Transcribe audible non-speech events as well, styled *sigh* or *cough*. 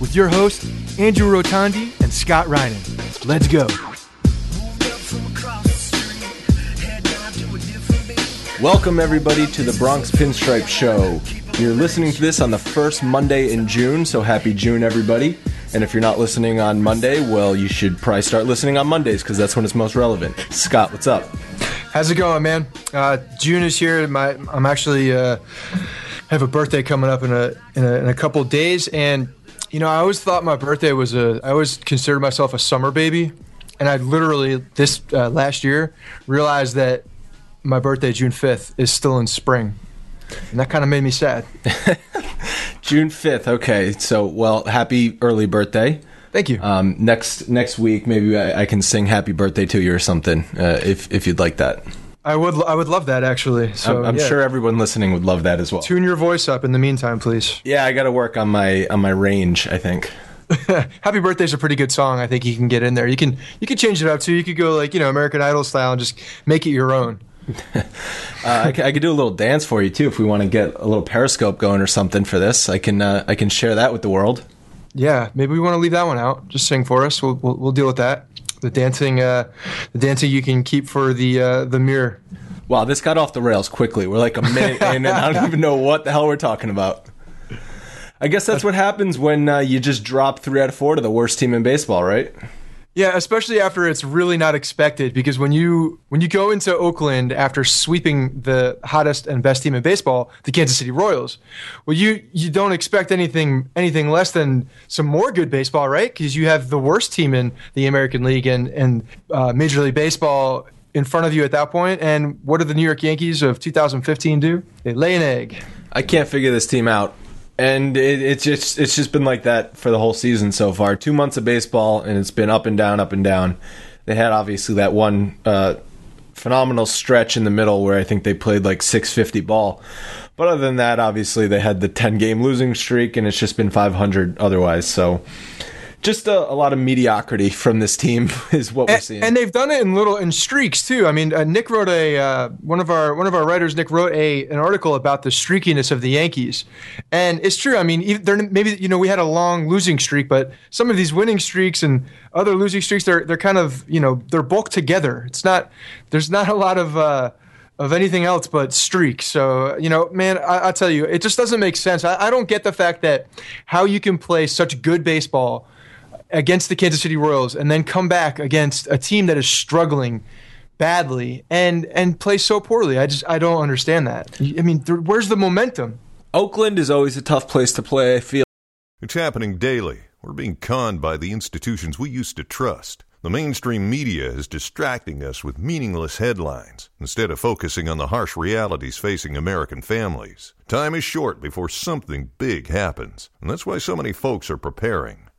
with your hosts, Andrew Rotondi and Scott Reinen. Let's go. Welcome, everybody, to the Bronx Pinstripes Show. You're listening to this on the first Monday in June, so happy June, everybody. And if you're not listening on Monday, well, you should probably start listening on Mondays because that's when it's most relevant. Scott, what's up? How's it going, man? Uh, June is here. My, I'm actually uh, have a birthday coming up in a, in a in a couple days, and you know, I always thought my birthday was a. I always considered myself a summer baby, and I literally this uh, last year realized that my birthday, June 5th, is still in spring, and that kind of made me sad. *laughs* June 5th. Okay, so well, happy early birthday. Thank you. Um, next next week, maybe I, I, can sing "Happy Birthday" to you or something, uh, if if you'd like that. I would I would love that actually. So I'm, I'm yeah. sure everyone listening would love that as well. Tune your voice up in the meantime, please. Yeah, I got to work on my on my range. I think. *laughs* Happy Birthday's a pretty good song. I think you can get in there. You can you can change it up too. You could go like you know American Idol style and just make it your own. *laughs* uh, I, I, could do a little dance for you too if we want to get a little Periscope going or something for this. I can uh, I can share that with the world. Yeah, maybe we want to leave that one out. Just sing for us. We'll we'll, we'll deal with that. The dancing, uh, the dancing you can keep for the uh, the mirror. Wow, this got off the rails quickly. We're like a minute in, and I don't even know what the hell we're talking about. I guess that's what happens when uh, you just drop three out of four to the worst team in baseball, right? Yeah, especially after it's really not expected because when you when you go into Oakland after sweeping the hottest and best team in baseball, the Kansas City Royals, well you you don't expect anything anything less than some more good baseball, right? Because you have the worst team in the American League and and uh, Major League Baseball in front of you at that point. And what do the New York Yankees of 2015 do? They lay an egg. I can't figure this team out and it, it's just it's just been like that for the whole season so far. Two months of baseball, and it's been up and down, up and down. They had obviously that one uh, phenomenal stretch in the middle where I think they played like 650 ball. But other than that, obviously they had the 10 game losing streak, and it's just been 500 otherwise. So just a, a, lot of mediocrity from this team *laughs* is what we're seeing. And they've done it in little in streaks too. I mean, uh, Nick wrote a uh, one of our one of our writers. Nick wrote a an article about the streakiness of the Yankees, and it's true. I mean, they're maybe you know we had a long losing streak, but some of these winning streaks and other losing streaks, they're they're kind of you know they're bulked together. It's not there's not a lot of uh, of anything else but streak. So, you know, man, I, I tell you, it just doesn't make sense. I, I don't get the fact that how you can play such good baseball against the Kansas City Royals and then come back against a team that is struggling badly and and play so poorly. I just I don't understand that. I mean, there, where's the momentum? Oakland is always a tough place to play. I feel it's happening daily. We're being conned by the institutions we used to trust. The mainstream media is distracting us with meaningless headlines instead of focusing on the harsh realities facing American families. Time is short before something big happens, and that's why so many folks are preparing.